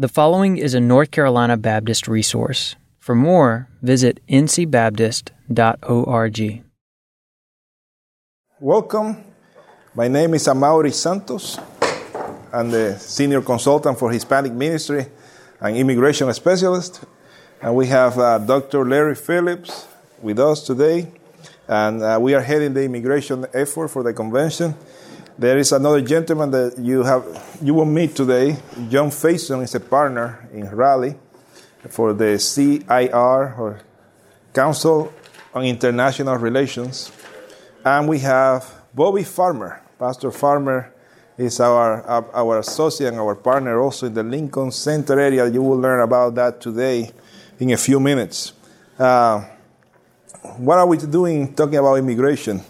The following is a North Carolina Baptist resource. For more, visit ncbaptist.org. Welcome. My name is Amaury Santos. I'm the senior consultant for Hispanic ministry and immigration specialist. And we have uh, Dr. Larry Phillips with us today. And uh, we are heading the immigration effort for the convention. There is another gentleman that you have you will meet today. John Faison is a partner in Raleigh for the CIR or Council on International Relations, and we have Bobby Farmer. Pastor Farmer is our our associate and our partner also in the Lincoln Center area. You will learn about that today in a few minutes. Uh, what are we doing talking about immigration?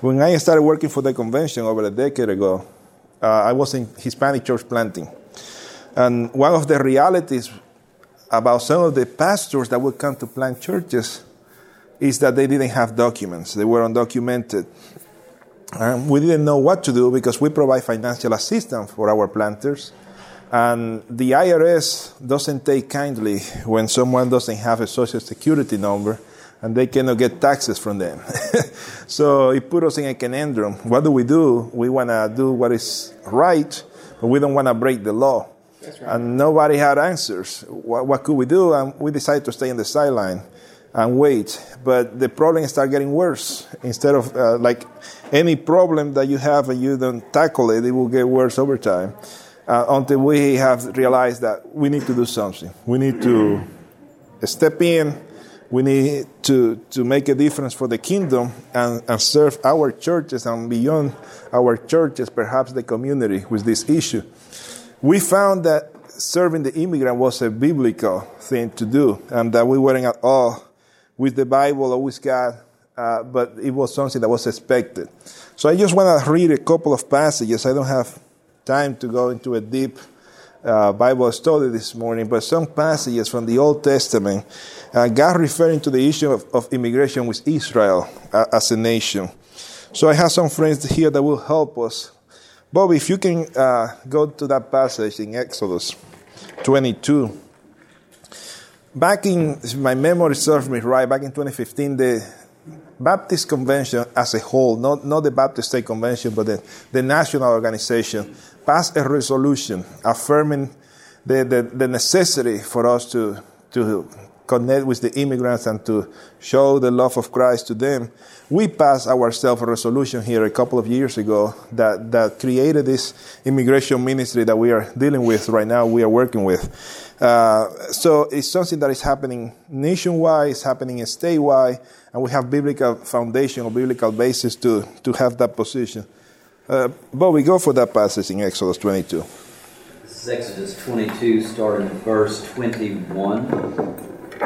When I started working for the convention over a decade ago, uh, I was in Hispanic church planting. And one of the realities about some of the pastors that would come to plant churches is that they didn't have documents, they were undocumented. And we didn't know what to do because we provide financial assistance for our planters. And the IRS doesn't take kindly when someone doesn't have a social security number and they cannot get taxes from them. so it put us in a conundrum. What do we do? We want to do what is right, but we don't want to break the law. Right. And nobody had answers. What, what, could we do? And we decided to stay on the sideline and wait. But the problem started getting worse. Instead of uh, like any problem that you have and you don't tackle it, it will get worse over time. Uh, until we have realized that we need to do something. We need to step in we need to, to make a difference for the kingdom and, and serve our churches and beyond our churches, perhaps the community, with this issue. We found that serving the immigrant was a biblical thing to do and that we weren't at all with the Bible or with God, uh, but it was something that was expected. So I just want to read a couple of passages. I don't have time to go into a deep uh, Bible study this morning, but some passages from the Old Testament, uh, God referring to the issue of, of immigration with Israel uh, as a nation. So I have some friends here that will help us. Bob, if you can uh, go to that passage in Exodus 22. Back in, if my memory serves me right, back in 2015, the Baptist Convention as a whole, not, not the Baptist State Convention, but the, the national organization, passed a resolution affirming the, the, the necessity for us to, to connect with the immigrants and to show the love of Christ to them. We passed ourselves a resolution here a couple of years ago that, that created this immigration ministry that we are dealing with right now, we are working with. Uh, so it's something that is happening nationwide, it's happening statewide, and we have biblical foundation or biblical basis to, to have that position. Uh, but we go for that passage in Exodus 22. This is Exodus 22, starting at verse 21.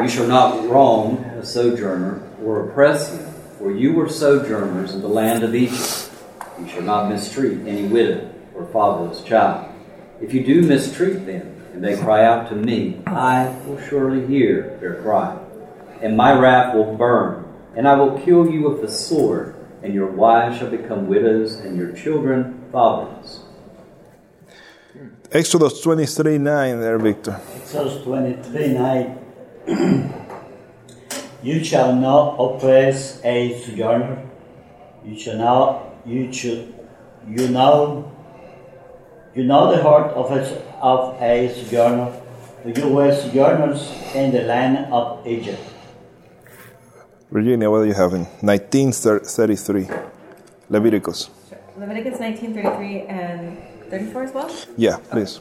You shall not wrong a sojourner or oppress him, for you were sojourners in the land of Egypt. You shall not mistreat any widow or fatherless child. If you do mistreat them, and they cry out to me, I will surely hear their cry. And my wrath will burn, and I will kill you with the sword and your wives shall become widows, and your children fathers. Exodus 23 9 there, Victor. Exodus 23 9. you shall not oppress a sojourner. You shall not, you should, you know, you know the heart of a, of a sojourner. You were sojourners in the land of Egypt. Virginia, what do you have in 1933? Leviticus. Leviticus 1933 and 34 as well? Yeah, please.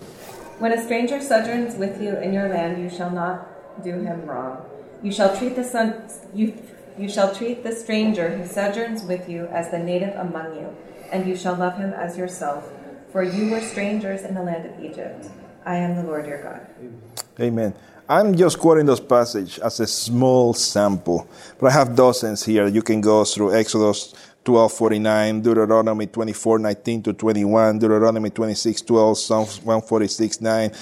When a stranger sojourns with you in your land, you shall not do him wrong. You shall treat the son, you, you shall treat the stranger who sojourns with you as the native among you, and you shall love him as yourself, for you were strangers in the land of Egypt. I am the Lord your God. Amen. I'm just quoting those passages as a small sample, but I have dozens here. You can go through Exodus 12:49, Deuteronomy 24:19 to 21, Deuteronomy 26:12, Psalms 146:9,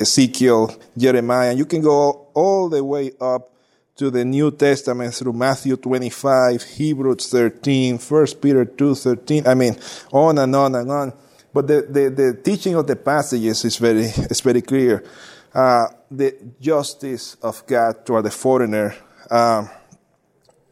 Ezekiel, Jeremiah. You can go all the way up to the New Testament through Matthew 25, Hebrews 13, 1 Peter 2:13. I mean, on and on and on. But the, the, the teaching of the passages is very, is very clear. Uh, the justice of God toward the foreigner, uh,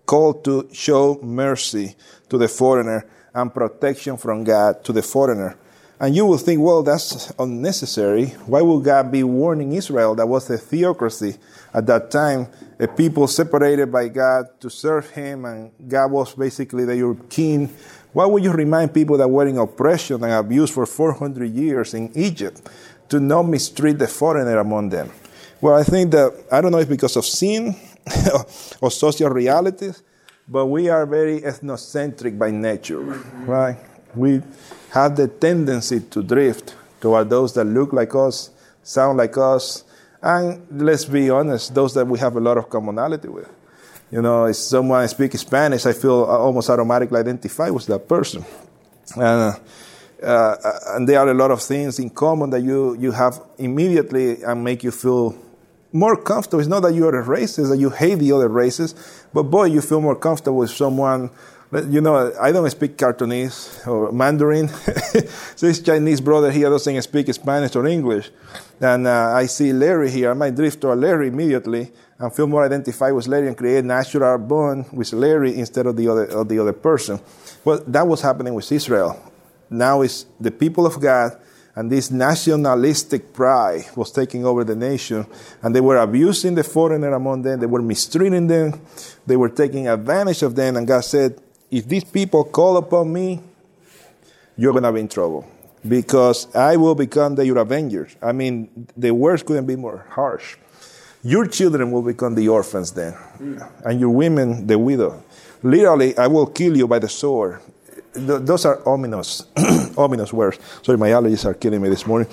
called to show mercy to the foreigner and protection from God to the foreigner. And you will think, well, that's unnecessary. Why would God be warning Israel? That was a theocracy at that time, a people separated by God to serve Him, and God was basically their king. Why would you remind people that were in oppression and abuse for 400 years in Egypt to not mistreat the foreigner among them? Well, I think that, I don't know if because of sin or social realities, but we are very ethnocentric by nature, right? We have the tendency to drift toward those that look like us, sound like us, and let's be honest, those that we have a lot of commonality with. You know, if someone speaks Spanish, I feel almost automatically identify with that person. Uh, uh, and there are a lot of things in common that you, you have immediately and make you feel more comfortable. It's not that you are a racist, that you hate the other races, but boy, you feel more comfortable with someone you know, I don't speak Cantonese or Mandarin. so this Chinese brother here doesn't speak Spanish or English. And uh, I see Larry here. I might drift to Larry immediately and feel more identified with Larry and create natural bond with Larry instead of the other, of the other person. Well, that was happening with Israel. Now it's the people of God and this nationalistic pride was taking over the nation, and they were abusing the foreigner among them, they were mistreating them, they were taking advantage of them, and God said, if these people call upon me, you're going to be in trouble because I will become the, your avengers. I mean, the words couldn't be more harsh. Your children will become the orphans then, and your women the widow. Literally, I will kill you by the sword. Th- those are ominous, ominous words. Sorry, my allergies are killing me this morning.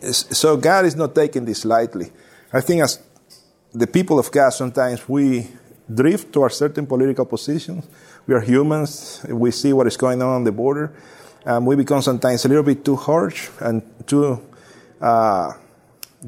So God is not taking this lightly. I think as the people of God, sometimes we drift towards certain political positions we are humans. We see what is going on on the border. and we become sometimes a little bit too harsh and too uh,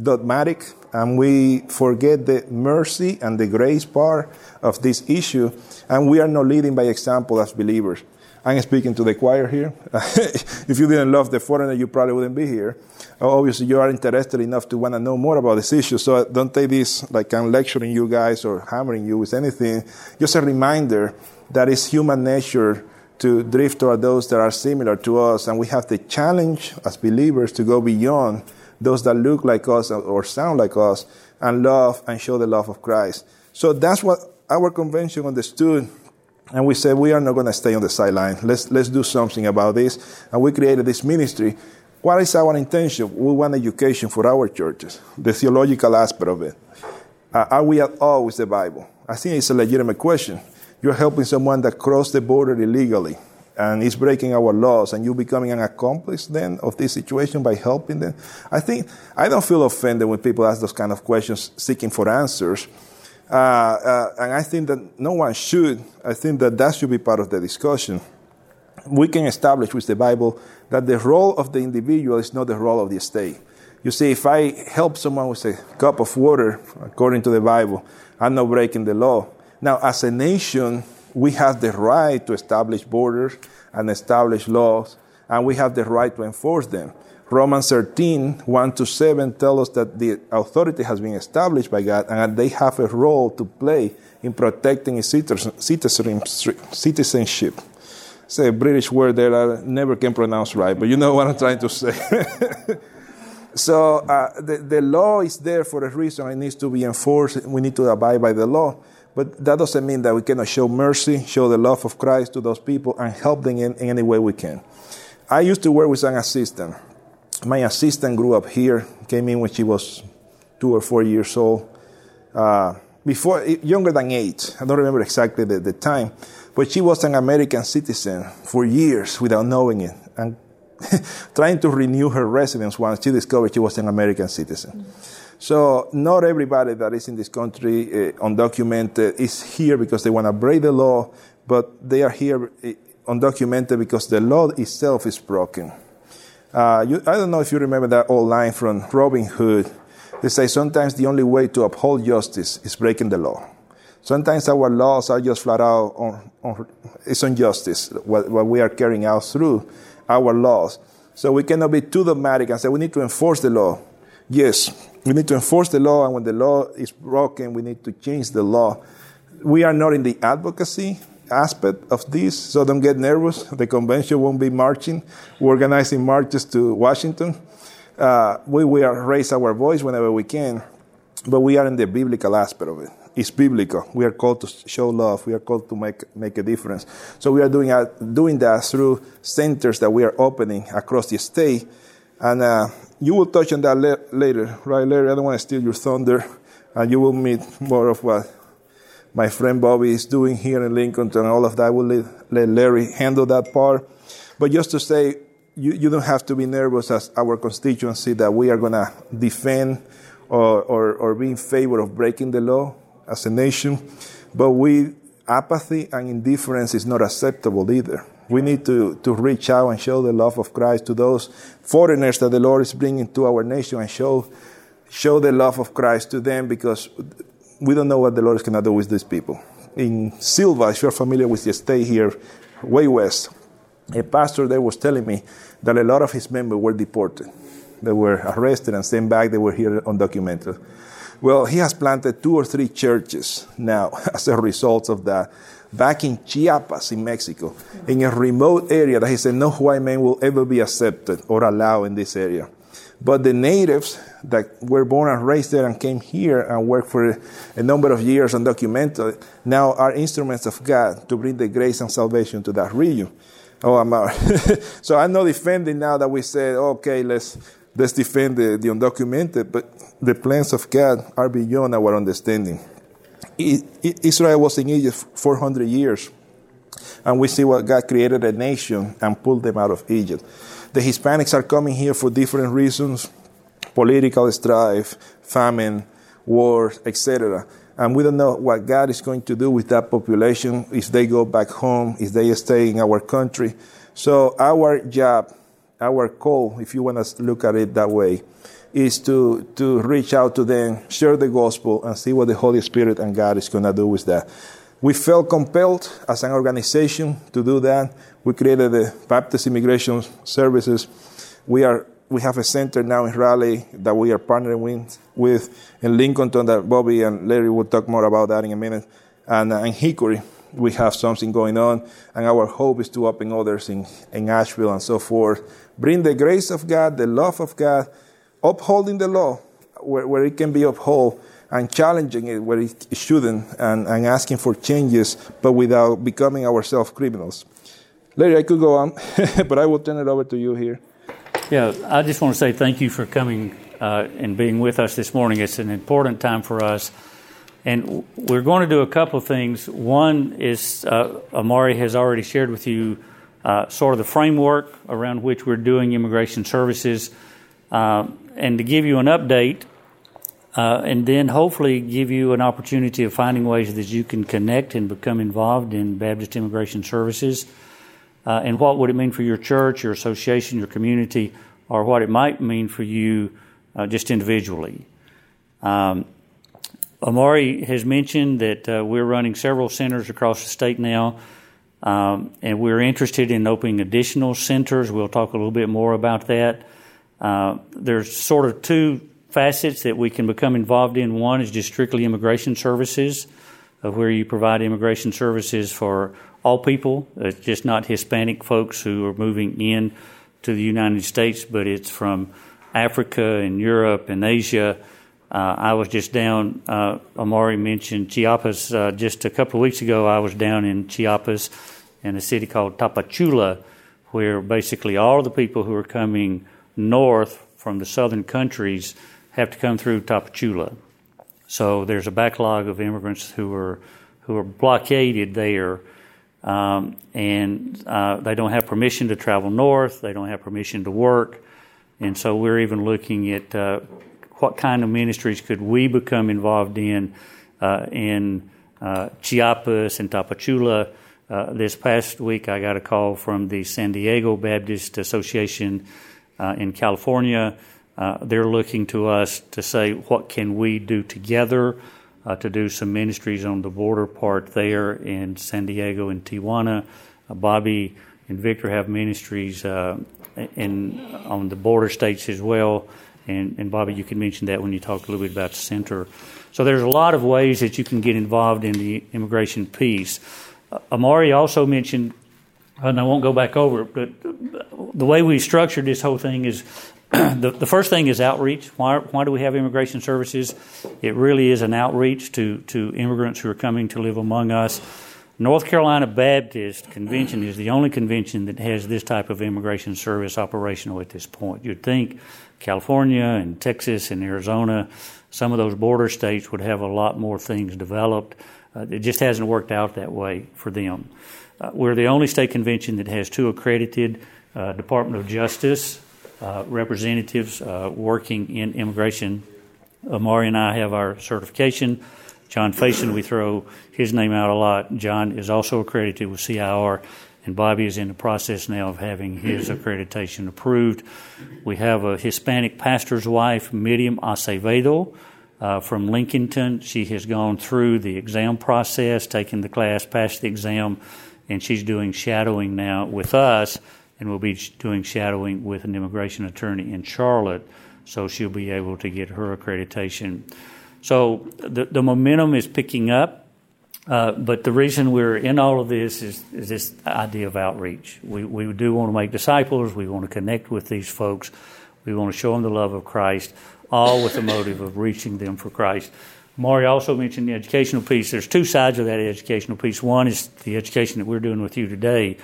dogmatic, and we forget the mercy and the grace part of this issue, and we are not leading by example as believers. I'm speaking to the choir here. if you didn't love the foreigner, you probably wouldn't be here. Obviously, you are interested enough to want to know more about this issue. So don't take this like I'm lecturing you guys or hammering you with anything. Just a reminder that it's human nature to drift toward those that are similar to us, and we have the challenge as believers to go beyond those that look like us or sound like us and love and show the love of Christ. So that's what our convention understood. And we said, we are not going to stay on the sideline. Let's, let's do something about this. And we created this ministry. What is our intention? We want education for our churches, the theological aspect of it. Uh, are we at all with the Bible? I think it's a legitimate question you're helping someone that crossed the border illegally and is breaking our laws and you're becoming an accomplice then of this situation by helping them i think i don't feel offended when people ask those kind of questions seeking for answers uh, uh, and i think that no one should i think that that should be part of the discussion. We can establish with the bible that the role of the individual is not the role of the state. You see if i help someone with a cup of water according to the bible i'm not breaking the law. Now, as a nation, we have the right to establish borders and establish laws, and we have the right to enforce them. Romans 13, 1 to 7 tell us that the authority has been established by God and that they have a role to play in protecting citizenship. It's a British word that I never can pronounce right, but you know what I'm trying to say. so uh, the, the law is there for a reason. It needs to be enforced. We need to abide by the law. But that doesn't mean that we cannot show mercy, show the love of Christ to those people, and help them in, in any way we can. I used to work with an assistant. My assistant grew up here, came in when she was two or four years old. Uh, before younger than eight, I don't remember exactly the, the time, but she was an American citizen for years without knowing it, and trying to renew her residence once she discovered she was an American citizen. So not everybody that is in this country uh, undocumented is here because they want to break the law, but they are here uh, undocumented because the law itself is broken. Uh, you, I don't know if you remember that old line from Robin Hood. They say sometimes the only way to uphold justice is breaking the law. Sometimes our laws are just flat out on, on it's injustice, what, what we are carrying out through our laws. So we cannot be too dogmatic and say we need to enforce the law. Yes, we need to enforce the law, and when the law is broken, we need to change the law. We are not in the advocacy aspect of this, so don't get nervous. The convention won't be marching, We're organizing marches to Washington. Uh, we will raise our voice whenever we can, but we are in the biblical aspect of it. It's biblical. We are called to show love. We are called to make, make a difference. So we are doing, uh, doing that through centers that we are opening across the state. And uh, you will touch on that le- later, right, Larry? I don't want to steal your thunder. And you will meet more of what my friend Bobby is doing here in Lincoln and all of that. We'll let, let Larry handle that part. But just to say, you, you don't have to be nervous as our constituency that we are going to defend or, or, or be in favor of breaking the law as a nation. But we, apathy and indifference is not acceptable either. We need to, to reach out and show the love of Christ to those foreigners that the Lord is bringing to our nation and show, show the love of Christ to them because we don't know what the Lord is going to do with these people. In Sylva, if you're familiar with the state here, way west, a pastor there was telling me that a lot of his members were deported. They were arrested and sent back. They were here undocumented. Well, he has planted two or three churches now as a result of that. Back in Chiapas, in Mexico, in a remote area that he said no white man will ever be accepted or allowed in this area. But the natives that were born and raised there and came here and worked for a number of years undocumented now are instruments of God to bring the grace and salvation to that region. Oh, I'm out. so I'm not defending now that we said, okay, let's let's defend the, the undocumented, but the plans of God are beyond our understanding. Israel was in Egypt 400 years, and we see what God created a nation and pulled them out of Egypt. The Hispanics are coming here for different reasons political strife, famine, war, etc. And we don't know what God is going to do with that population if they go back home, if they stay in our country. So, our job, our call, if you want to look at it that way, is to, to reach out to them, share the gospel, and see what the Holy Spirit and God is going to do with that. We felt compelled as an organization to do that. We created the Baptist Immigration Services. We are we have a center now in Raleigh that we are partnering with, in Lincoln that Bobby and Larry will talk more about that in a minute. And uh, in Hickory, we have something going on, and our hope is to open others in, in Asheville and so forth. Bring the grace of God, the love of God, upholding the law where, where it can be upheld, and challenging it where it shouldn't, and, and asking for changes, but without becoming ourselves criminals. Larry, I could go on, but I will turn it over to you here. Yeah, I just want to say thank you for coming uh, and being with us this morning. It's an important time for us. And we're going to do a couple of things. One is uh, Amaury has already shared with you uh, sort of the framework around which we're doing immigration services. Uh, and to give you an update, uh, and then hopefully give you an opportunity of finding ways that you can connect and become involved in Baptist Immigration Services uh, and what would it mean for your church, your association, your community, or what it might mean for you uh, just individually. Um, Amaury has mentioned that uh, we're running several centers across the state now, um, and we're interested in opening additional centers. We'll talk a little bit more about that. Uh, there's sort of two facets that we can become involved in. One is just strictly immigration services, where you provide immigration services for all people. It's just not Hispanic folks who are moving in to the United States, but it's from Africa and Europe and Asia. Uh, I was just down, uh, Amaury mentioned Chiapas. Uh, just a couple of weeks ago, I was down in Chiapas in a city called Tapachula, where basically all the people who are coming north from the southern countries have to come through Tapachula. So there's a backlog of immigrants who are who are blockaded there um, and uh, they don't have permission to travel north. They don't have permission to work, and so we're even looking at uh, what kind of ministries could we become involved in uh, in uh, Chiapas and Tapachula. Uh, this past week, I got a call from the San Diego Baptist Association uh, in California. They're looking to us to say what can we do together uh, to do some ministries on the border part there in San Diego and Tijuana. Uh, Bobby and Victor have ministries uh, in on the border states as well. And, and Bobby, you can mention that when you talk a little bit about the center. So there's a lot of ways that you can get involved in the immigration piece. Uh, Amaury also mentioned, and I won't go back over it, but the way we structured this whole thing is the, the first thing is outreach. Why, why do we have immigration services? It really is an outreach to, to immigrants who are coming to live among us. North Carolina Baptist Convention is the only convention that has this type of immigration service operational at this point. You'd think California and Texas and Arizona, some of those border states would have a lot more things developed. Uh, it just hasn't worked out that way for them. Uh, we're the only state convention that has two accredited uh, Department of Justice uh, representatives uh, working in immigration. Amaury and I have our certification. John Faison, we throw his name out a lot. John is also accredited with CIR, and Bobby is in the process now of having his accreditation approved. We have a Hispanic pastor's wife, Miriam Acevedo. Uh, from Lincolnton. She has gone through the exam process, taken the class, passed the exam, and she's doing shadowing now with us, and will be doing shadowing with an immigration attorney in Charlotte, so she'll be able to get her accreditation. So the, the momentum is picking up. Uh, but the reason we're in all of this is, is this idea of outreach. We, we do want to make disciples. We want to connect with these folks. We want to show them the love of Christ, all with the motive of reaching them for Christ. Maury also mentioned the educational piece. There's two sides of that educational piece. One is the education that we're doing with you today,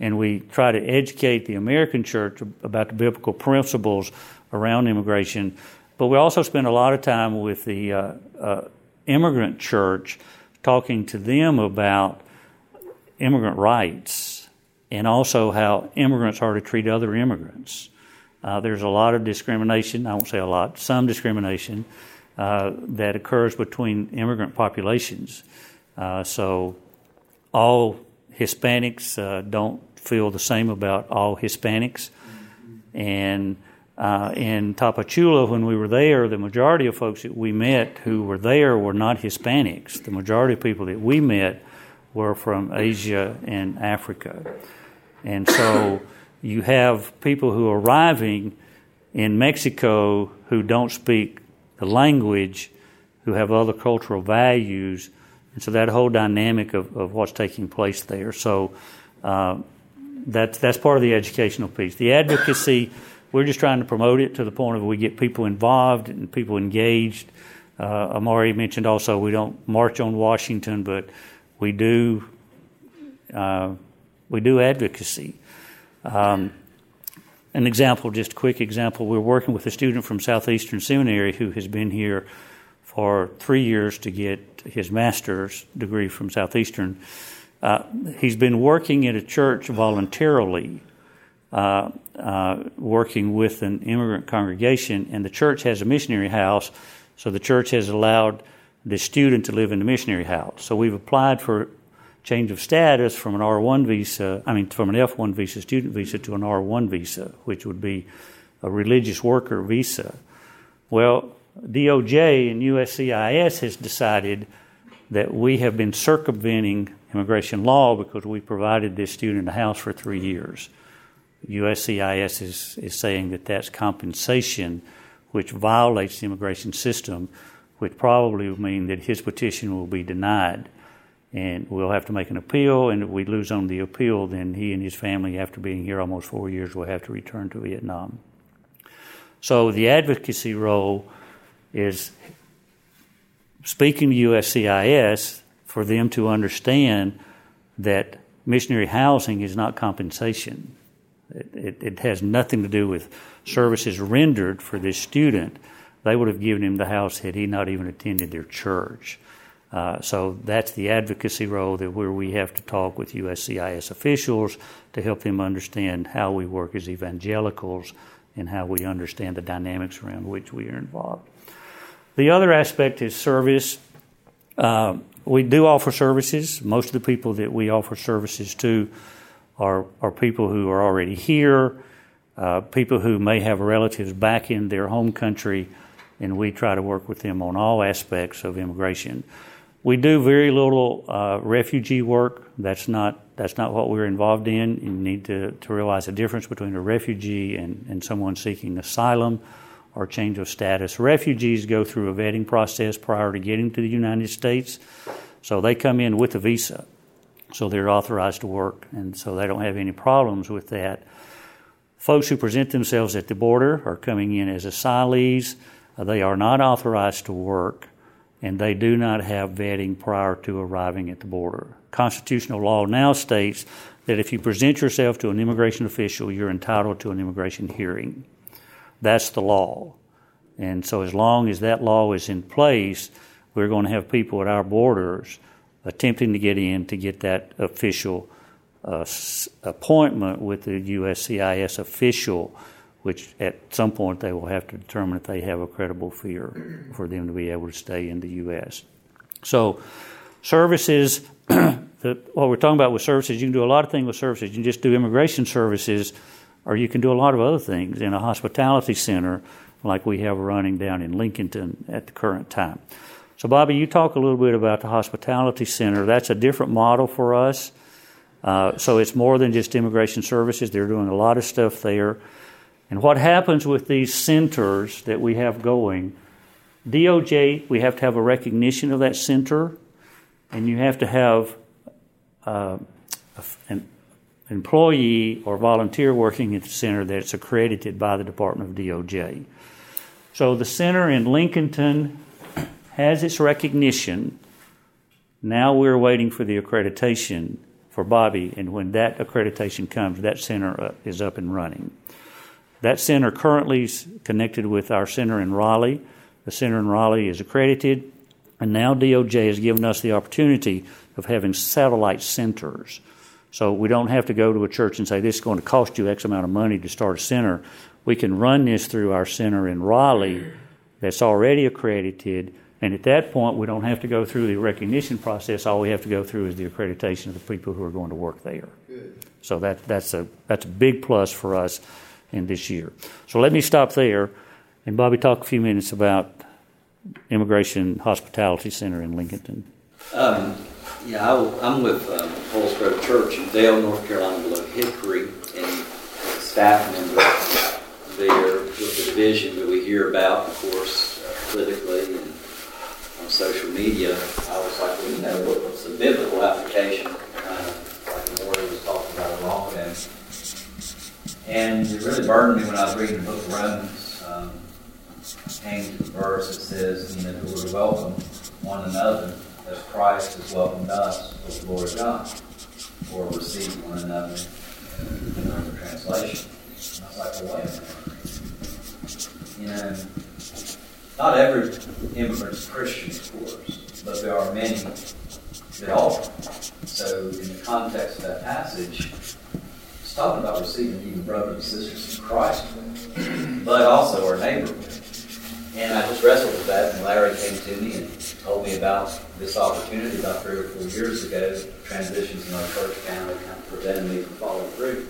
and we try to educate the American church about the biblical principles around immigration. But we also spend a lot of time with the uh, uh, immigrant church talking to them about immigrant rights and also how immigrants are to treat other immigrants. Uh, there's a lot of discrimination, I won't say a lot, some discrimination uh, that occurs between immigrant populations. Uh, so all Hispanics uh, don't feel the same about all Hispanics. And uh, in Tapachula, when we were there, the majority of folks that we met who were there were not Hispanics. The majority of people that we met were from Asia and Africa. And so you have people who are arriving in Mexico who don't speak the language, who have other cultural values. And so that whole dynamic of, of what's taking place there. So uh, that's, that's part of the educational piece. The advocacy we're just trying to promote it to the point of we get people involved and people engaged. Uh, Amaury mentioned also we don't march on Washington, but we do uh, we do advocacy. Um, an example, just a quick example, we're working with a student from Southeastern Seminary who has been here for three years to get his master's degree from Southeastern. Uh, he's been working at a church voluntarily uh, uh, working with an immigrant congregation, and the church has a missionary house, so the church has allowed the student to live in the missionary house. So we've applied for change of status from an R1 visa, I mean, from an F1 visa, student visa, to an R1 visa, which would be a religious worker visa. Well, DOJ and USCIS has decided that we have been circumventing immigration law because we provided this student a house for three years. USCIS is, is saying that that's compensation which violates the immigration system, which probably will mean that his petition will be denied. And we'll have to make an appeal, and if we lose on the appeal, then he and his family, after being here almost four years, will have to return to Vietnam. So the advocacy role is speaking to USCIS for them to understand that missionary housing is not compensation. It, it, it, has nothing to do with services rendered for this student. They would have given him the house had he not even attended their church. Uh, so that's the advocacy role that where we have to talk with USCIS officials to help them understand how we work as evangelicals and how we understand the dynamics around which we are involved. The other aspect is service. Uh, we do offer services. Most of the people that we offer services to are, are people who are already here, uh, people who may have relatives back in their home country, and we try to work with them on all aspects of immigration. We do very little uh, refugee work. That's not that's not what we're involved in. You need to, to realize the difference between a refugee and, and someone seeking asylum or change of status. Refugees go through a vetting process prior to getting to the United States, so they come in with a visa, so they're authorized to work, and so they don't have any problems with that. Folks who present themselves at the border are coming in as asylees. They are not authorized to work, and they do not have vetting prior to arriving at the border. Constitutional law now states that if you present yourself to an immigration official, you're entitled to an immigration hearing. That's the law. And so, as long as that law is in place, we're going to have people at our borders attempting to get in to get that official uh, appointment with the USCIS official, which at some point they will have to determine if they have a credible fear for them to be able to stay in the U.S. So, services, what we're talking about with services, you can do a lot of things with services. You can just do immigration services, or you can do a lot of other things in a hospitality center like we have running down in Lincolnton at the current time. So, Bobby, you talk a little bit about the hospitality center. That's a different model for us. Uh, so, it's more than just immigration services. They're doing a lot of stuff there. And what happens with these centers that we have going, DOJ, we have to have a recognition of that center, and you have to have uh, an employee or volunteer working at the center that's accredited by the Department of DOJ. So the center in Lincolnton has its recognition. Now we're waiting for the accreditation for Bobby, and when that accreditation comes, that center is up and running. That center currently is connected with our center in Raleigh. The center in Raleigh is accredited, and now DOJ has given us the opportunity of having satellite centers. So we don't have to go to a church and say, this is going to cost you X amount of money to start a center. We can run this through our center in Raleigh that's already accredited, and at that point, we don't have to go through the recognition process. All we have to go through is the accreditation of the people who are going to work there. So that, that's, a, that's a big plus for us in this year. So let me stop there, and Bobby, talk a few minutes about Immigration Hospitality Center in Lincolnton. Um, yeah, I, am with um, Grove Church in Vale, North Carolina, below Hickory, and staff member there with the division that we hear about, of course, uh, politically and on social media. I was like, you know, what, what's the biblical application, of like Maury was talking about a long ago. And it really burdened me when I was reading the book of Romans. Um, came to the verse that says, you know, that we're welcome one another as Christ has welcomed us the Lord God, or receive one another in another translation. And I was like, well, wait. You know, not every immigrant is Christian, of course, but there are many that are. So, in the context of that passage, it's talking about receiving even brothers and sisters in Christ, but also our neighbor. And I just wrestled with that, and Larry came to me and told me about this opportunity about three or four years ago. Transitions in our church family kind of prevented me from following through.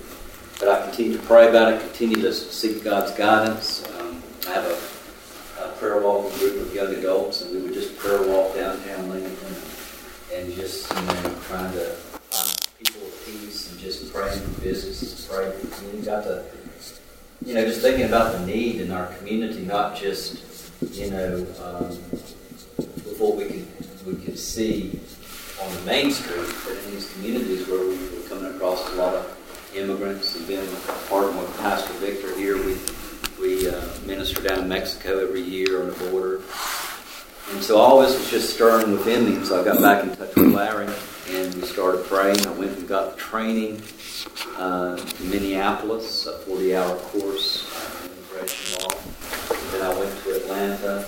But I continue to pray about it, continue to seek God's guidance. Um, I have a, a prayer walking group of young adults, and we would just prayer walk downtown Lincoln and just, you know, trying to find people of peace and just praying for businesses, praying for community. Got to, you know, just thinking about the need in our community, not just, you know, um, what we could we could see on the main street, but in these communities where we were coming across a lot of immigrants and being partnering with Pastor Victor here, we we uh, minister down in Mexico every year on the border. And so all this was just stirring within me. So I got back in touch with Larry and we started praying. I went and got training uh, in Minneapolis, a 40 hour course uh, in immigration law. And then I went to Atlanta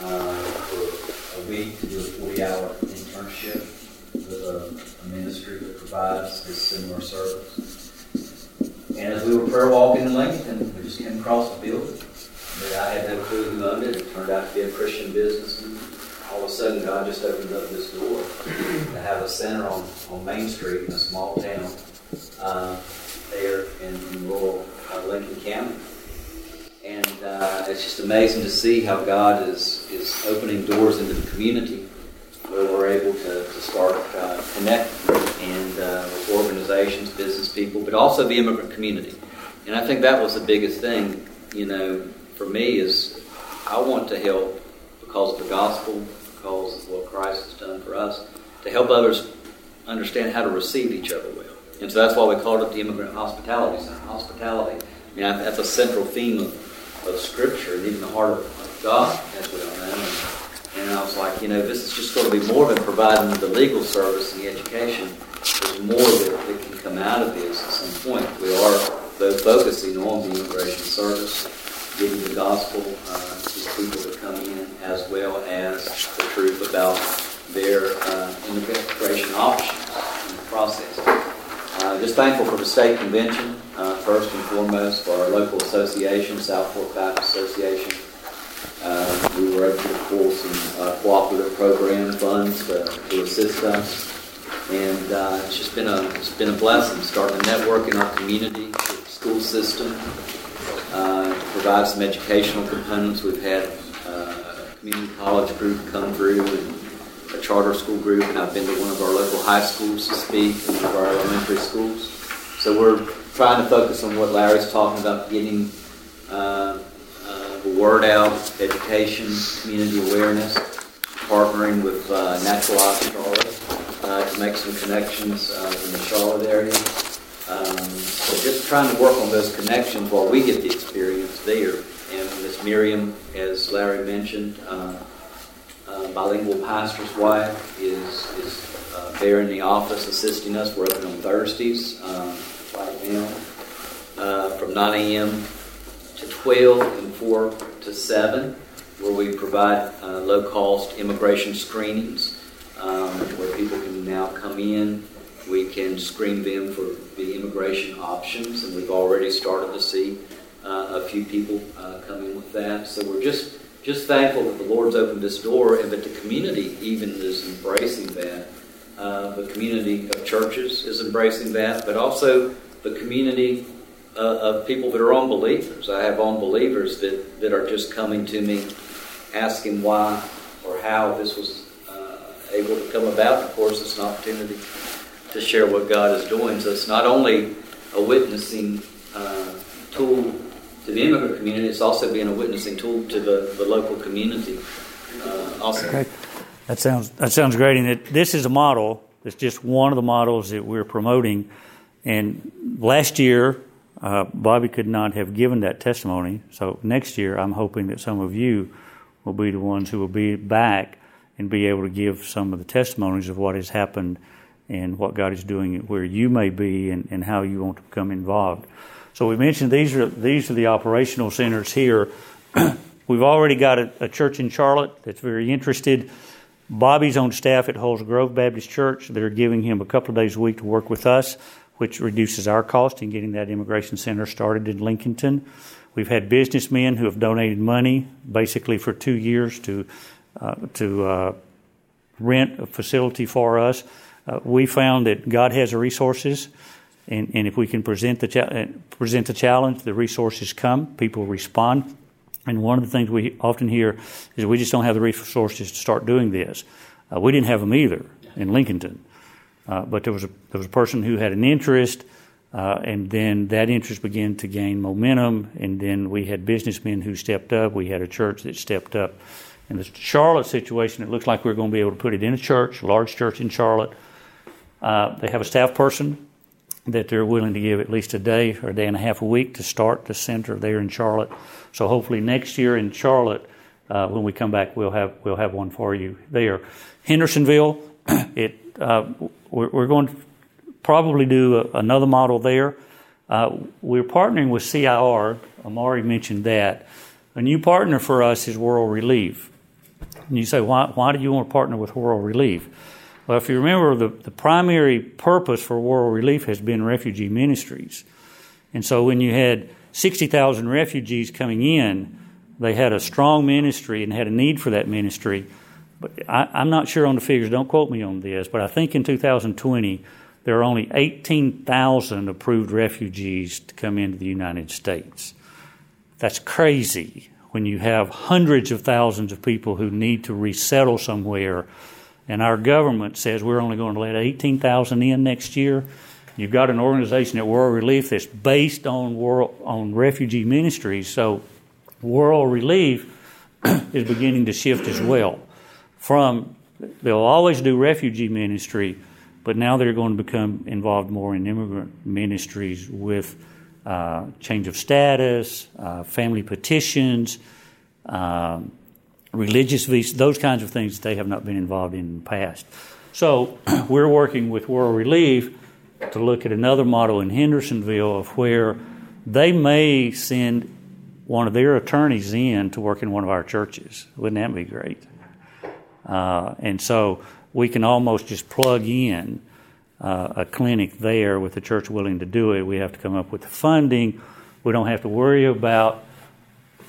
uh, for a week to do a 40 hour internship with a, a ministry that provides this similar service. And as we were prayer walking in Lincoln, we just came across a building that I had no clue who owned it. It turned out to be a Christian businessman. All of a sudden, God just opened up this door to have a center on, on Main Street in a small town uh, there in, in rural uh, Lincoln County. And uh, it's just amazing to see how God is, is opening doors into the community where we're able to, to start uh, connecting and uh, with organizations, business people, but also the immigrant community. And I think that was the biggest thing, you know, for me is I want to help because of the gospel, because of what Christ has done for us, to help others understand how to receive each other well. And so that's why we called it the Immigrant Hospitality. Hospitality, I mean, that's a central theme of, of Scripture and even the heart of God, as we all know. And, I was like, you know, this is just going to be more than providing the legal service and the education. There's more that, that can come out of this at some point. We are focusing on the immigration service, giving the gospel uh, to people that come in, as well as the truth about their uh, immigration options in the process. Uh, just thankful for the state convention, uh, first and foremost, for our local association, South Fork Baptist Association. Uh, we were able to pull some uh, cooperative program funds to, assist us. And uh, it's just been a it's been a blessing starting to network in our community, school system, uh, provide some educational components. We've had a community college group come through and a charter school group, and I've been to one of our local high schools to speak, and one of our elementary schools. So we're trying to focus on what Larry's talking about, getting uh, uh, the word out, education, community awareness, partnering with uh, Natural Life Charlotte uh, to make some connections uh, in the Charlotte area. Um, so just trying to work on those connections while we get the experience there. And Miss Miriam, as Larry mentioned, uh, bilingual pastor's wife is, is uh, there in the office assisting us. We're open on Thursdays um, right now uh, from 9 a.m. to 12 and 4 to 7, where we provide uh, low cost immigration screenings um, where people can now come in. We can screen them for the immigration options, and we've already started to see uh, a few people uh, come in with that. So we're just just thankful that the Lord's opened this door and that the community even is embracing that. Uh, the community of churches is embracing that, but also the community uh, of people that are unbelievers. I have unbelievers that, that are just coming to me asking why or how this was uh, able to come about. Of course, it's an opportunity to share what God is doing. So it's not only a witnessing uh, tool to the immigrant community, it's also being a witnessing tool to the, the local community. Uh, also, great. That sounds that sounds great. And it, this is a model. It's just one of the models that we're promoting. And last year, uh, Bobby could not have given that testimony. So next year, I'm hoping that some of you will be the ones who will be back and be able to give some of the testimonies of what has happened and what God is doing where you may be and, and how you want to become involved. So we mentioned these are these are the operational centers here. We've already got a, a, church in Charlotte that's very interested. Bobby's on staff at Hulls Grove Baptist Church. They're giving him a couple of days a week to work with us, which reduces our cost in getting that immigration center started in Lincolnton. We've had businessmen who have donated money, basically for two years, to uh, to uh, rent a facility for us. Uh, we found that God has resources. And, and if we can present the, cha- uh, present the challenge, the resources come, people respond. And one of the things we often hear is we just don't have the resources to start doing this. Uh, we didn't have them either in Lincolnton. Uh, but there was, a, there was a person who had an interest, uh, and then that interest began to gain momentum. And then we had businessmen who stepped up. We had a church that stepped up. In the Charlotte situation, it looks like we're going to be able to put it in a church, a large church in Charlotte. Uh, they have a staff person that they're willing to give at least a day or a day and a half a week to start the center there in Charlotte. So hopefully next year in Charlotte, uh, when we come back, we'll have we'll have one for you there. Hendersonville, it uh, we're, we're, going to probably do a, another model there. Uh, we're partnering with CIR. Amaury mentioned that. A new partner for us is World Relief. And you say, why, why do you want to partner with World Relief? Well, if you remember, the, the primary purpose for World Relief has been refugee ministries. And so when you had 60,000 refugees coming in, they had a strong ministry and had a need for that ministry. But I, am not sure on the figures, don't quote me on this, but I think in 2020, there are only 18,000 approved refugees to come into the United States. That's crazy when you have hundreds of thousands of people who need to resettle somewhere and our government says we're only going to let 18,000 in next year, you've got an organization at World Relief that's based on world, on refugee ministries. So World Relief is beginning to shift as well. From they'll always do refugee ministry, but now they're going to become involved more in immigrant ministries with uh, change of status, uh, family petitions, um, religious visas, those kinds of things that they have not been involved in in the past. So we're working with World Relief to look at another model in Hendersonville of where they may send one of their attorneys in to work in one of our churches. Wouldn't that be great? Uh, and so we can almost just plug in uh, a clinic there with the church willing to do it. We have to come up with the funding. We don't have to worry about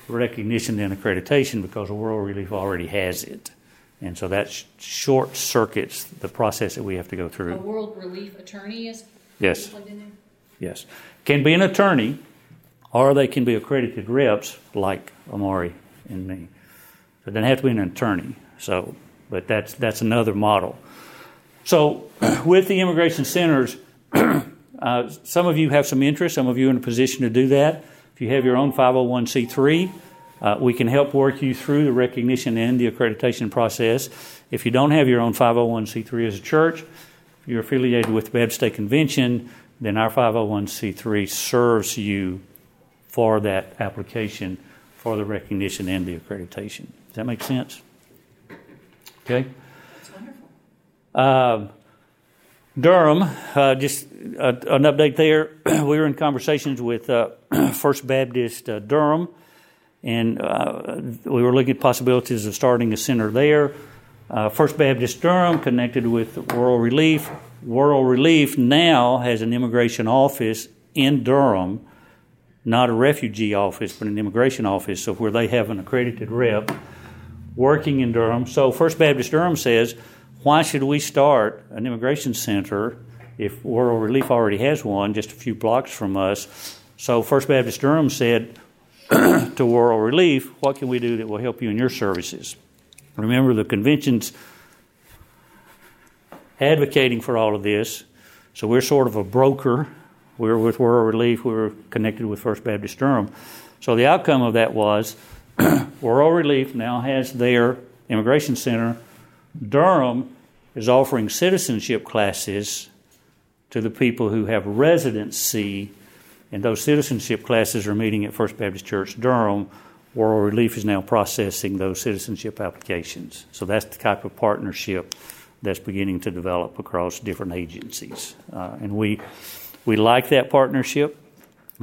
recognition and accreditation because World Relief already has it. And so that sh- short circuits the process that we have to go through. A World Relief attorney is Yes. plugged in there? Yes. Can be an attorney, or they can be accredited reps like Amaury and me. So it doesn't have to be an attorney. So, but that's that's another model. So, with the immigration centers, uh, some of you have some interest. Some of you are in a position to do that. If you have your own 501c3, uh, we can help work you through the recognition and the accreditation process. If you don't have your own 501c3 as a church, if you're affiliated with the Baptist State Convention, then our 501c3 serves you for that application for the recognition and the accreditation. Does that make sense? Okay. That's wonderful. Um, Durham, uh, just uh, an update there. we were in conversations with uh, First Baptist uh, Durham, and uh, we were looking at possibilities of starting a center there. Uh, First Baptist Durham connected with World Relief. World Relief now has an immigration office in Durham, not a refugee office, but an immigration office, so where they have an accredited rep working in Durham. So First Baptist Durham says, why should we start an immigration center if World Relief already has one just a few blocks from us? So First Baptist Durham said to World Relief, what can we do that will help you in your services? Remember, the convention's advocating for all of this, so we're sort of a broker. We're with World Relief, we're connected with First Baptist Durham. So the outcome of that was World Relief now has their immigration center. Durham is offering citizenship classes to the people who have residency, and those citizenship classes are meeting at First Baptist Church Durham. World Relief is now processing those citizenship applications. So that's the type of partnership that's beginning to develop across different agencies. Uh, and we, we like that partnership.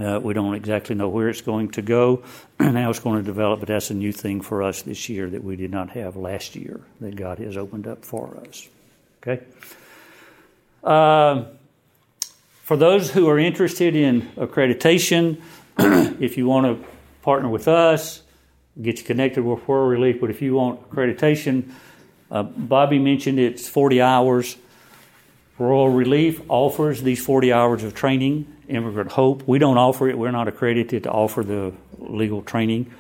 Uh, we don't exactly know where it's going to go and how it's going to develop, but that's a new thing for us this year that we did not have last year that God has opened up for us. Okay? Um, for those who are interested in accreditation, if you want to partner with us, get you connected with World Relief, but if you want accreditation, uh, Bobby mentioned it's 40 hours. World Relief offers these 40 hours of training, Immigrant Hope. We don't offer it, we're not accredited to offer the legal training,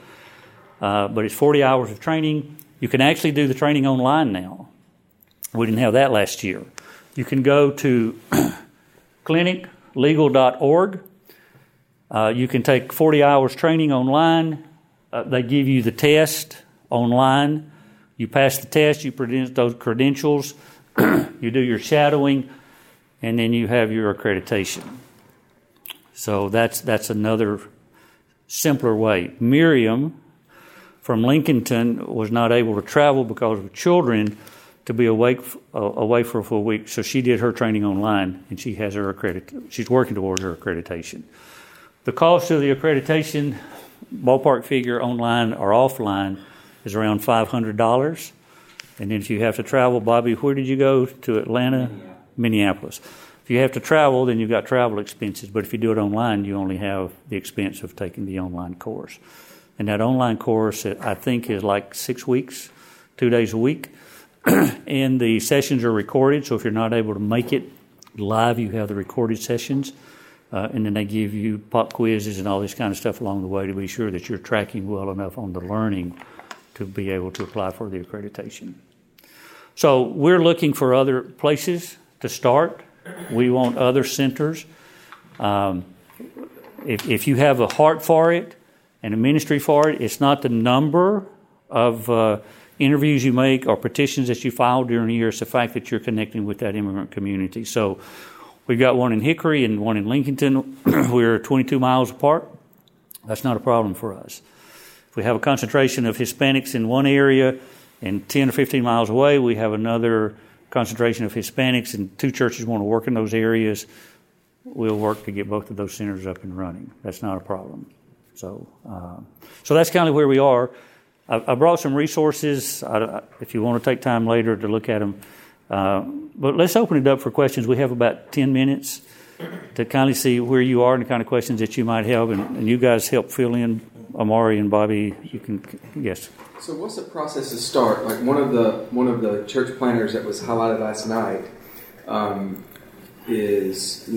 uh, but it's 40 hours of training. You can actually do the training online now. We didn't have that last year. You can go to cliniclegal.org. Uh, you can take 40 hours training online. Uh, they give you the test online. You pass the test, you present those credentials, you do your shadowing, and then you have your accreditation. So that's that's another simpler way. Miriam from Lincolnton was not able to travel because of children to be awake uh, away for a full week, so she did her training online, and she has her accredit. She's working towards her accreditation. The cost of the accreditation, ballpark figure online or offline, is around five hundred dollars. And then if you have to travel, Bobby, where did you go to Atlanta? Minneapolis. If you have to travel, then you've got travel expenses. But if you do it online, you only have the expense of taking the online course. And that online course, I think, is like six weeks, two days a week. and the sessions are recorded, so if you're not able to make it live, you have the recorded sessions. Uh, and then they give you pop quizzes and all this kind of stuff along the way to be sure that you're tracking well enough on the learning to be able to apply for the accreditation. So we're looking for other places to start. We want other centers. Um, if, if you have a heart for it and a ministry for it, it's not the number of uh, interviews you make or petitions that you file during the year, it's the fact that you're connecting with that immigrant community. So we've got one in Hickory and one in Lincolnton. We're 22 miles apart. That's not a problem for us. If we have a concentration of Hispanics in one area and 10 or 15 miles away, we have another concentration of Hispanics, and two churches want to work in those areas, we'll work to get both of those centers up and running. That's not a problem. So, uh, so that's kind of where we are. I, brought some resources if you want to take time later to look at them. Uh, but let's open it up for questions. We have about 10 minutes to kind of see where you are and the kind of questions that you might have, and, and you guys help fill in. Amaury and Bobby, you can yes. So, what's the process to start? Like one of the one of the church planners that was highlighted last night um, is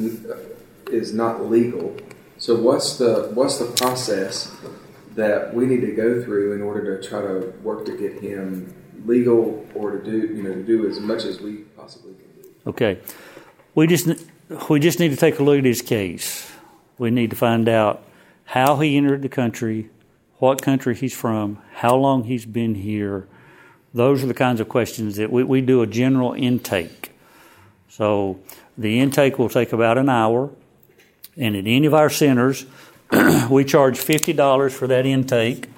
is not legal. So, what's the what's the process that we need to go through in order to try to work to get him legal or to do you know to do as much as we possibly can do? Okay, we just we just need to take a look at his case. We need to find out how he entered the country, what country he's from, how long he's been here. Those are the kinds of questions that we, we do a general intake. So the intake will take about an hour, and at any of our centers, we charge $50 for that intake.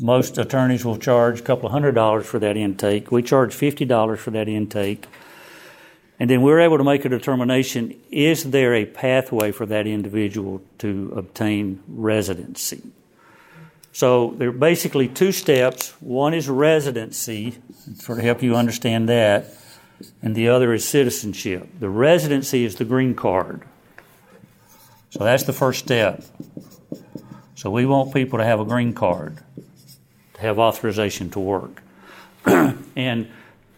Most attorneys will charge a couple of hundred dollars for that intake. We charge $50 for that intake. And then we're able to make a determination is there a pathway for that individual to obtain residency? So there are basically two steps. One is residency, to help you understand that, and the other is citizenship. The residency is the green card. So that's the first step. So we want people to have a green card, to have authorization to work. and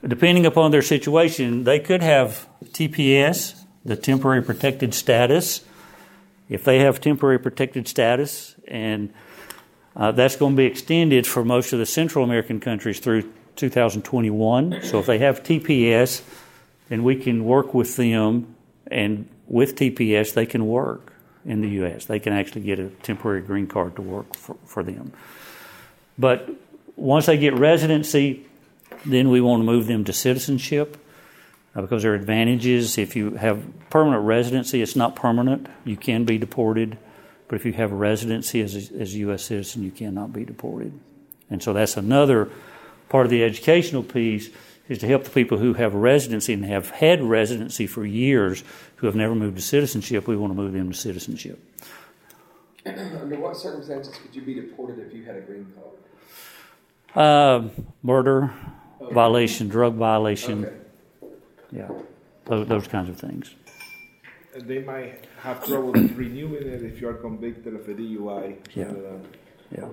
depending upon their situation, they could have TPS, the temporary protected status. If they have temporary protected status, and uh, that's going to be extended for most of the Central American countries through 2021. So if they have TPS, then we can work with them, and with TPS, they can work in the U.S. They can actually get a temporary green card to work for, for them. But once they get residency, then we want to move them to citizenship uh, because there are advantages. If you have permanent residency, it's not permanent. You can be deported. But if you have residency as a, as a U.S. citizen, you cannot be deported. And so that's another part of the educational piece is to help the people who have residency and have had residency for years who have never moved to citizenship. We want to move them to citizenship. Under what circumstances could you be deported if you had a green card? Uh, murder, violation, drug violation. Okay. Yeah, those, those kinds of things. They might have trouble renewing it if you are convicted of a DUI. Yeah. something. Yeah.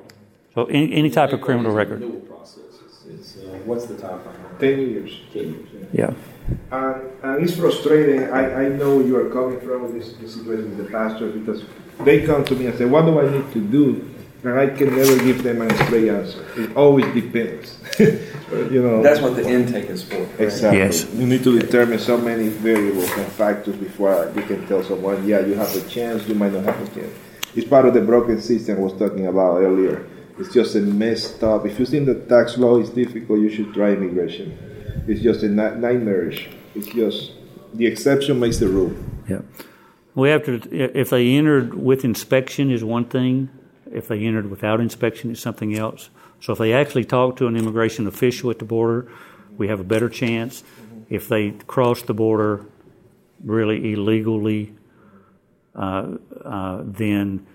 So any, any type of criminal record. Renewal process. It's, it's, uh, what's the time frame? Ten years. Ten years. Yeah. yeah. And, and it's frustrating. I, I know you are coming from this, this situation with the pastor because they come to me and say, What do I need to do? And I can never give them an straight answer. It always depends. you know. That's what the intake is for. right? Exactly. Yes. You need to determine so many variables and factors before you can tell someone, yeah, you have a chance, you might not have a chance. It's part of the broken system I was talking about earlier. It's just a messed up. If you think the tax law is difficult, you should try immigration. It's just a ni- nightmarish. It's just the exception makes the rule. Yeah. We have to, if they entered with inspection is one thing. If they entered without inspection is something else. So if they actually talk to an immigration official at the border, we have a better chance. If they cross the border really illegally, uh, uh, then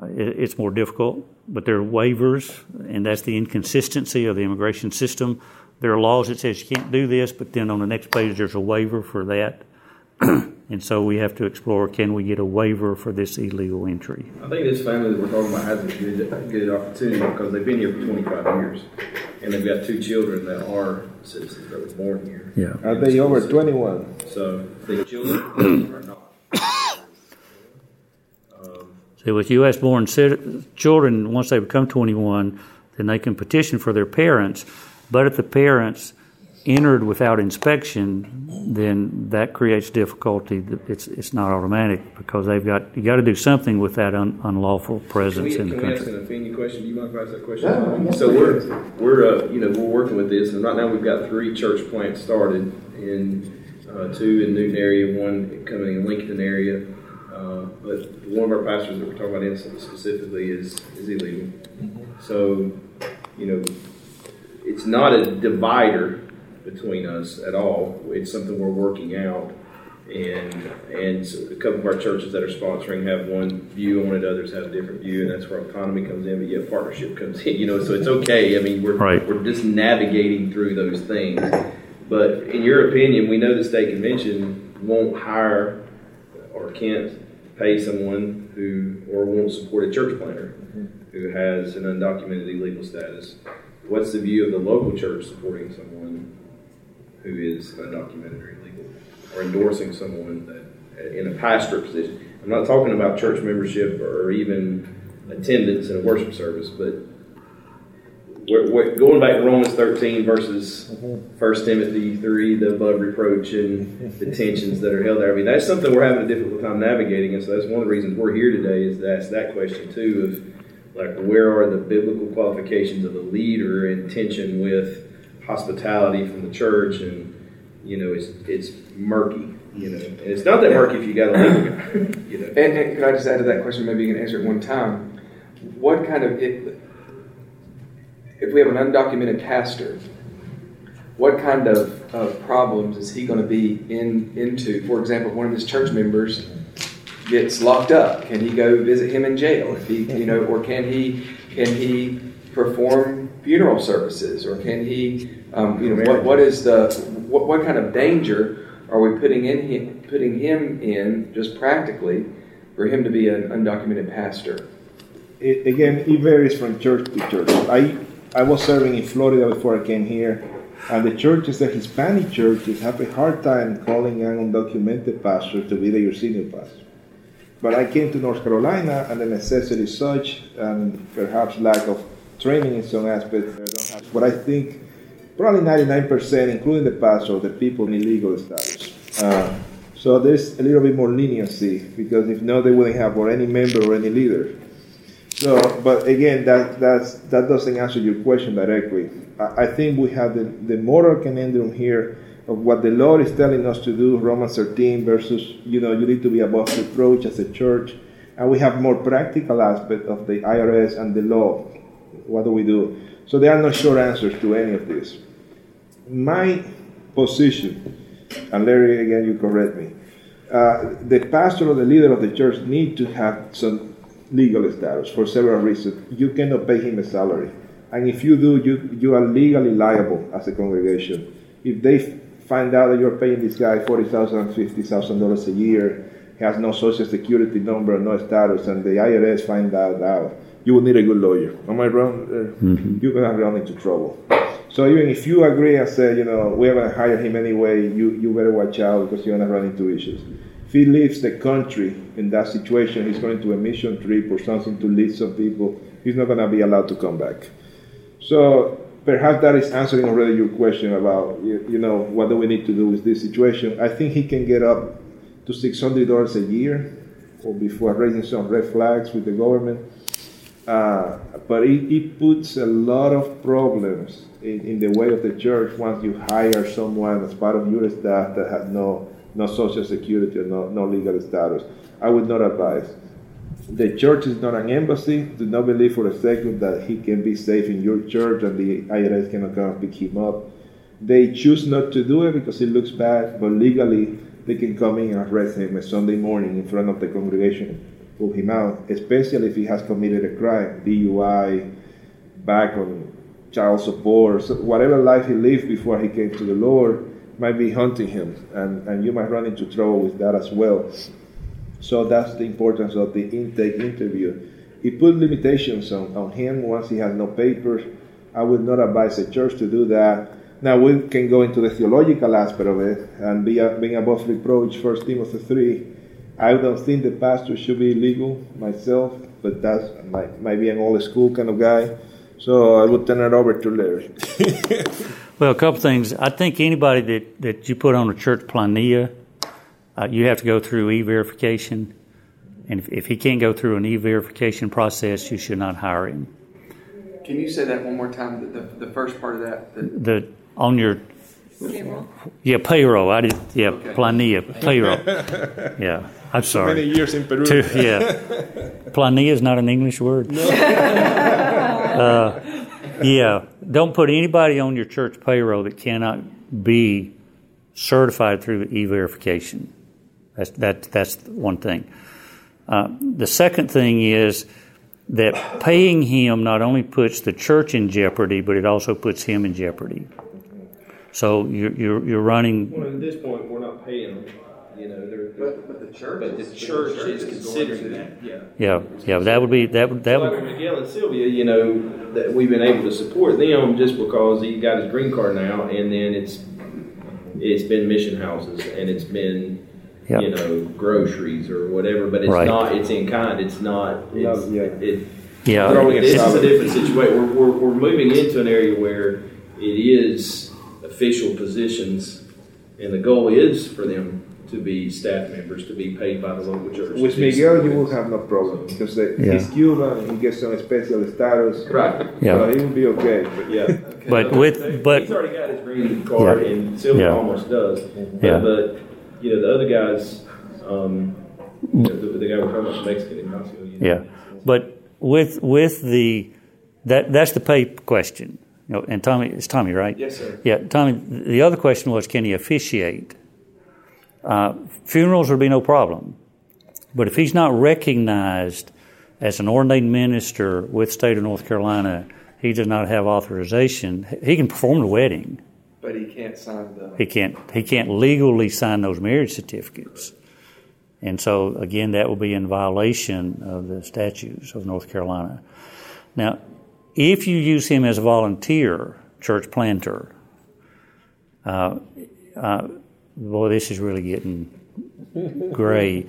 uh, it, it's more difficult. But there are waivers, and that's the inconsistency of the immigration system. There are laws that says you can't do this, but then on the next page there's a waiver for that. and so we have to explore: can we get a waiver for this illegal entry? I think this family that we're talking about has a good, good opportunity because they've been here for 25 years. And they've got two children that are citizens that were born here. Yeah. Are they over 21? So the children are not. So with U.S. born children, once they become 21, then they can petition for their parents. But if the parents entered without inspection, then that creates difficulty. It's it's not automatic because they've got you got to do something with that un, unlawful Can presence we, in the can we ask country. an opinion question? Do you mind if I ask that question? Yeah, yes, so we're we're uh, you know we're working with this, and right now we've got three church plants started in uh, two in Newton area, one coming in Lincoln area. Uh, but one of our pastors that we're talking about incident specifically is is illegal. So you know it's not a divider between us at all. It's something we're working out. And and so a couple of our churches that are sponsoring have one view on it, others have a different view, and that's where autonomy comes in. But yet partnership comes in, you know. So it's okay. I mean, we're Right. we're just navigating through those things. But in your opinion, we know the state convention won't hire or can't pay someone who or won't support a church planter who has an undocumented illegal status. What's the view of the local church supporting someone who is undocumented or illegal, or endorsing someone that uh, in a pastor position? I'm not talking about church membership or even attendance in a worship service, but we're, we're going back to Romans 13 versus 1 mm-hmm. Timothy 3, the above reproach and the tensions that are held there. I mean, that's something we're having a difficult time navigating, and so that's one of the reasons we're here today is to ask that question too of like where are the biblical qualifications of a leader in tension with hospitality from the church and you know it's it's murky you know and it's not that murky if you got a leader guy, you know And, and could I just add to that question? Maybe you can answer it one time. What kind of if, if we have an undocumented pastor, what kind of, of problems is he going to be in into? For example, if one of his church members gets locked up, can he go visit him in jail? If he, you know, or can he can he perform funeral services, or can he, um, you know, what, what is the what, what kind of danger are we putting in him, putting him in just practically for him to be an undocumented pastor? it, again, it varies from church to church. I I was serving in Florida before I came here, and the churches, the Hispanic churches, have a hard time calling an undocumented pastor to be their senior pastor. But I came to North Carolina, and the necessity is such, and perhaps lack of training in some aspects. I have, but I think probably 99%, including the pastor, the people in legal status. Uh, so there's a little bit more leniency because if not, they wouldn't have or any member or any leader. So, but again, that that's, that doesn't answer your question directly. I, I think we have the, the moral conundrum here of what the Lord is telling us to do, Romans 13, versus, you know, you need to be above reproach as a church. And we have more practical aspect of the IRS and the law. What do we do? So there are no short answers to any of this. My position, and Larry, again, you correct me, uh, the pastor or the leader of the church need to have some legal status for several reasons. You cannot pay him a salary. And if you do, you, you are legally liable as a congregation. If they find out that you're paying this guy $40,000, $50,000 a year, he has no social security number, no status, and the IRS find that out, you will need a good lawyer. Am I wrong? Uh, You're going to run into trouble. So even if you agree and say, you know, we're going to hire him anyway, you, you better watch out because you're going to run into issues. If he leaves the country in that situation, he's going to a mission trip or something to lead some people, he's not going to be allowed to come back. So perhaps that is answering already your question about, you, you know, what do we need to do with this situation. I think he can get up to $600 a year or before raising some red flags with the government. Uh, but it, it puts a lot of problems in, in the way of the church once you hire someone as part of your staff that has no, no social security or no, no legal status. I would not advise. The church is not an embassy. Do not believe for a second that he can be safe in your church and the IRS cannot come and pick him up. They choose not to do it because it looks bad, but legally they can come in and arrest him a Sunday morning in front of the congregation, pull him out, especially if he has committed a crime, DUI, back on child support, whatever life he lived before he came to the Lord might be hunting him, and, and you might run into trouble with that as well. So that's the importance of the intake interview. He put limitations on, on him once he has no papers. I would not advise a church to do that. Now we can go into the theological aspect of it and be being above reproach. First Timothy three. I don't think the pastor should be legal myself, but that's might, might be an old school kind of guy. So I would turn it over to Larry. Well, a couple things. I think anybody that, that you put on a church planilla, uh, you have to go through e-verification. And if, if he can't go through an e-verification process, you should not hire him. Can you say that one more time? The, the, the first part of that. The, The on your Payroll. yeah payroll. I did yeah Okay. planilla payroll. Yeah, I'm sorry. Many years in Peru. Two, yeah, planilla is not an English word. Uh, yeah, don't put anybody on your church payroll that cannot be certified through e-verification. That's that. That's one thing. Uh, the second thing is that paying him not only puts the church in jeopardy, but it also puts him in jeopardy. So you're you're, you're running. Well, at this point, we're not paying them. You know, they're, but, but the church. but the is- church church is going considering to- that. Yeah. Yeah, yeah. That would be that would that So like would. with Miguel and Sylvia, you know, that we've been able to support them just because he got his green card now, and then it's it's been mission houses and it's been Yeah. you know groceries or whatever, but it's Right. not. It's in kind. It's not. It's, yeah. It, Yeah, Throwing this is a different situation. We're, we're, we're moving into an area where it is official positions, and the goal is for them to be staff members, to be paid by the local church. With Miguel, you will have no problem because the, Yeah. he's Cuban. He gets some special status. Right. Yeah. So he will be okay. But Yeah. But with- but- he's already got his green card, Yeah. and Sylvia Yeah. almost does. But, Yeah. but you know the other guys, um, you know, the, the guy we're talking about, Mexican in Mexico. You know, Yeah, but with with the that that's the pay question. You know, and Tommy, it's Tommy, right? Yes, sir. Yeah, Tommy. The other question was, can he officiate? Uh, funerals would be no problem, but if he's not recognized as an ordained minister with state of North Carolina, he does not have authorization. He can perform the wedding. But he can't sign the. He can't he can't legally sign those marriage certificates. And so again that will be in violation of the statutes of North Carolina. Now, if you use him as a volunteer church planter, uh, uh, boy, this is really getting gray.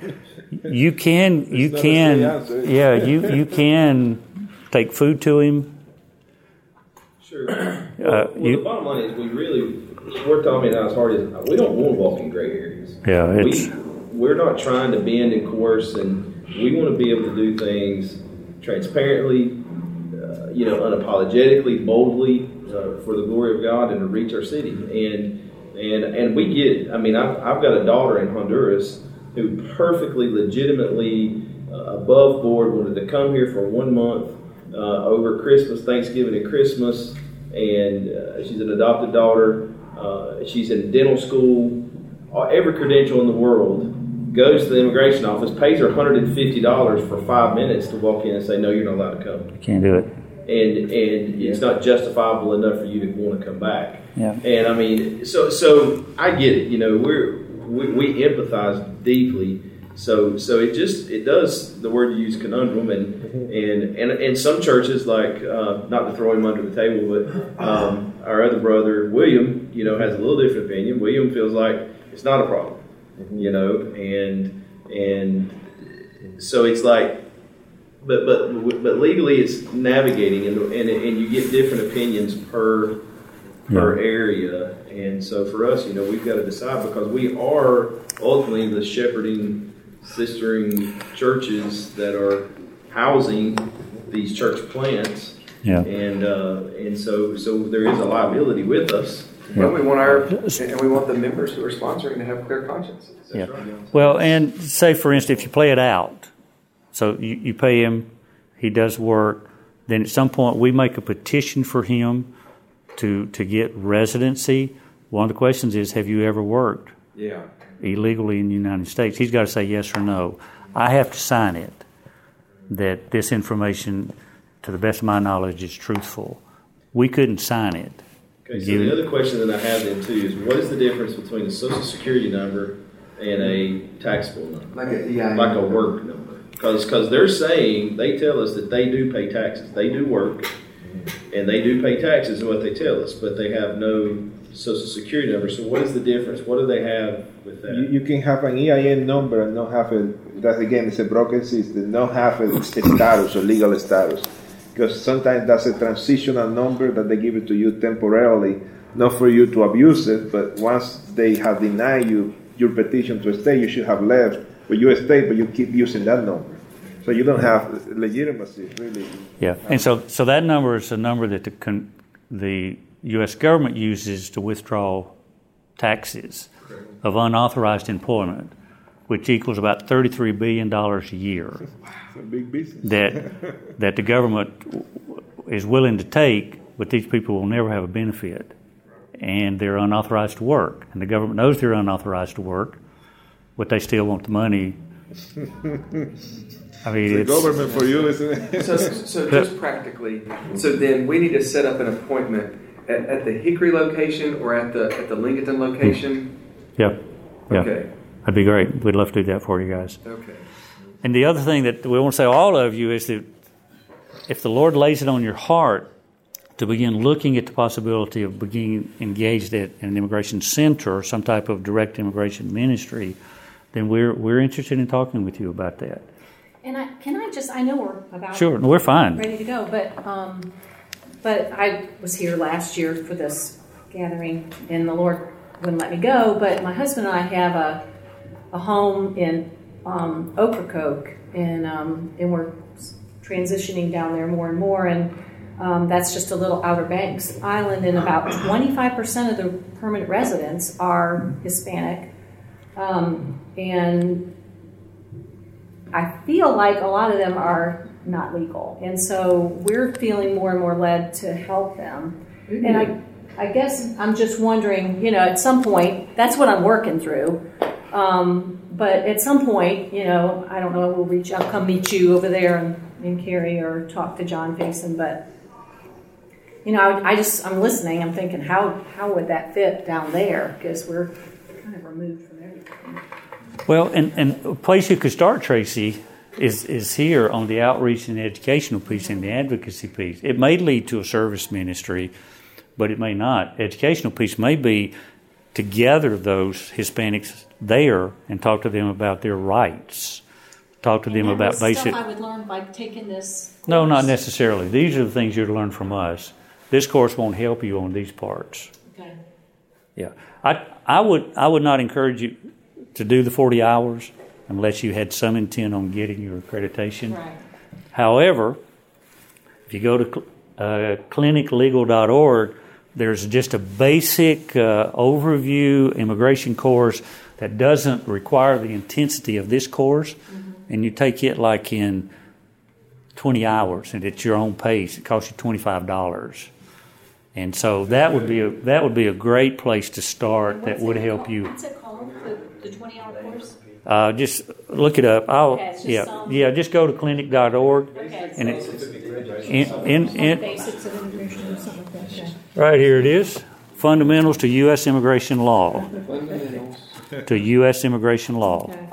You can you can yeah you you can take food to him. Sure. well, well, you- the bottom line is we really, we're talking as hard as we don't want to walk in gray areas. Yeah, it's- we we're not trying to bend and coerce, and we want to be able to do things transparently, uh, you know, unapologetically, boldly uh, for the glory of God and to reach our city. And and and we get. I mean, I've, I've got a daughter in Honduras who perfectly, legitimately, uh, above board wanted to come here for one month uh, over Christmas, Thanksgiving, and Christmas. And uh, she's an adopted daughter. Uh, she's in dental school. Every credential in the world goes to the immigration office, pays her $150 for five minutes to walk in and say, No, you're not allowed to come Can't do it. And and it's not justifiable enough for you to want to come back. Yeah. And I mean, so so I get it. You know, we're we, we empathize deeply. So so it just it does the word you use conundrum and and and and some churches like uh, not to throw him under the table, but um, our other brother William, you know, has a little different opinion. William feels like it's not a problem, you know, and and so it's like but but but legally it's navigating and and, and you get different opinions per per area and so for us you know we've got to decide because we are ultimately the shepherding sistering churches that are housing these church plants Yeah. and uh, and so so there is a liability with us Well, we want our and we want the members who are sponsoring to have clear consciences. Yeah. Well, and say for instance, if you play it out, so you, you pay him, he does work, then at some point we make a petition for him to to get residency. One of the questions is, have you ever worked Yeah. illegally in the United States? He's got to say yes or no. I have to sign it that this information, to the best of my knowledge, is truthful. We couldn't sign it. Okay, so Give the other question that I have then too is what is the difference between a social security number and a taxable number? Like a EIN. Like a work number. Because they're saying, they tell us that they do pay taxes. They do work and they do pay taxes is what they tell us, but they have no social security number. So what is the difference? What do they have with that? You, you can have an EIN number and not have a, that again, it's a broken system, not have a status or legal status. because sometimes that's a transitional number that they give it to you temporarily, not for you to abuse it, but once they have denied you your petition to stay, you should have left, but you stay, but you keep using that number. So you don't have legitimacy, really. Yeah, and so so that number is a number that the con, the U.S. government uses to withdraw taxes of unauthorized employment, which equals about thirty-three billion dollars a year. A big business. that that the government is willing to take, but these people will never have a benefit, and they're unauthorized to work, and the government knows they're unauthorized to work, but they still want the money. I mean, The it's government for you, isn't it? So, so just practically, so then we need to set up an appointment at, at the Hickory location or at the at the Lincoln location. Hmm. yeah, yeah, Okay. that'd be great. We'd love to do that for you guys. Okay. And the other thing that we want to say to all of you is that if the Lord lays it on your heart to begin looking at the possibility of being engaged at an immigration center or some type of direct immigration ministry, then we're we're interested in talking with you about that. And I, can I just, I know we're about Sure, we're fine. ready to go, but, um, but I was here last year for this gathering and the Lord wouldn't let me go, but my husband and I have a, a home in, um, Ocracoke and, um, and we're transitioning down there more and more and, um, that's just a little Outer Banks island and about 25% of the permanent residents are Hispanic. Um, and I feel like a lot of them are not legal, and so we're feeling more and more led to help them. And I, I guess I'm just wondering, you know, at some point, that's what I'm working through. Um, but at some point, you know, I don't know, we'll reach out, come meet you over there and, and Carrie or talk to John Faison, but you know, I, I just I'm listening. I'm thinking, how how would that fit down there? Because we're kind of removed. Well, and, and a place you could start, Tracy, is, is here on the outreach and educational piece and the advocacy piece. It may lead to a service ministry, but it may not. Educational piece may be to gather those Hispanics there and talk to them about their rights. Talk to them And that about basic. I would learn by taking this. No, not necessarily. These are the things you'd learn from us. This course won't help you on these parts. Okay. Yeah, I I would I would not encourage you to do the forty hours unless you had some intent on getting your accreditation. Right. However, if you go to uh, cliniclegal.org, there's just a basic uh, overview immigration course that doesn't require the intensity of this course, and you take it like in 20 hours, and at your own pace. It costs you $25. And so that would be a, that would be a great place to start. That would help called? you. What's it called? The, the 20 hour course? Uh, just look it up. I'll, Okay, yeah, some- yeah. Just go to clinic.org, Okay. and it, in, in, in, Basics of immigration or something like that. Okay. right here it is. Fundamentals to U.S. immigration law. To U.S. immigration law, Okay.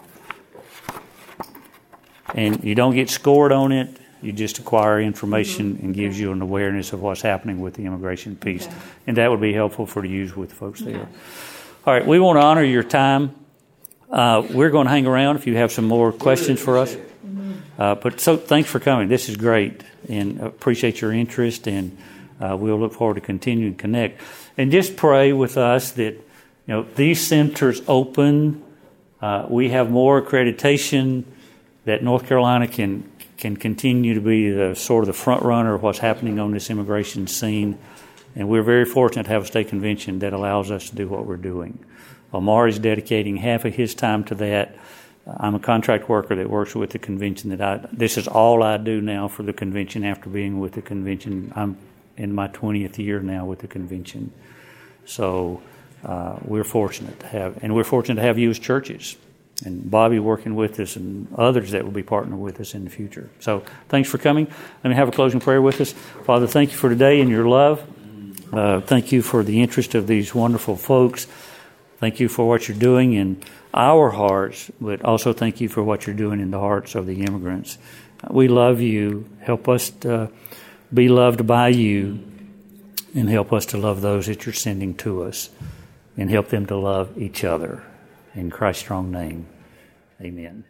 and you don't get scored on it. You just acquire information and gives you an awareness of what's happening with the immigration piece, Okay. and that would be helpful for to use with folks there. All right, we want to honor your time. Uh, we're going to hang around if you have some more questions for us. Uh, but so thanks for coming. This is great, and appreciate your interest, and uh, we'll look forward to continuing to connect. And just pray with us that you know these centers open. Uh, we have more accreditation that North Carolina can can continue to be the sort of the front runner of what's happening on this immigration scene. And we're very fortunate to have a state convention that allows us to do what we're doing. Amaury's dedicating half of his time to that. I'm a contract worker that works with the convention. That I this is all I do now for the convention. After being with the convention, I'm in my 20th year now with the convention. So uh, we're fortunate to have, and we're fortunate to have you as churches, and Bobby working with us, and others that will be partnering with us in the future. So thanks for coming. Let me have a closing prayer with us. Father, thank you for today and your love. Uh, thank you for the interest of these wonderful folks. Thank you for what you're doing in our hearts, but also thank you for what you're doing in the hearts of the immigrants. We love you. Help us to be loved by you, and help us to love those that you're sending to us, and help them to love each other. In Christ's strong name, amen.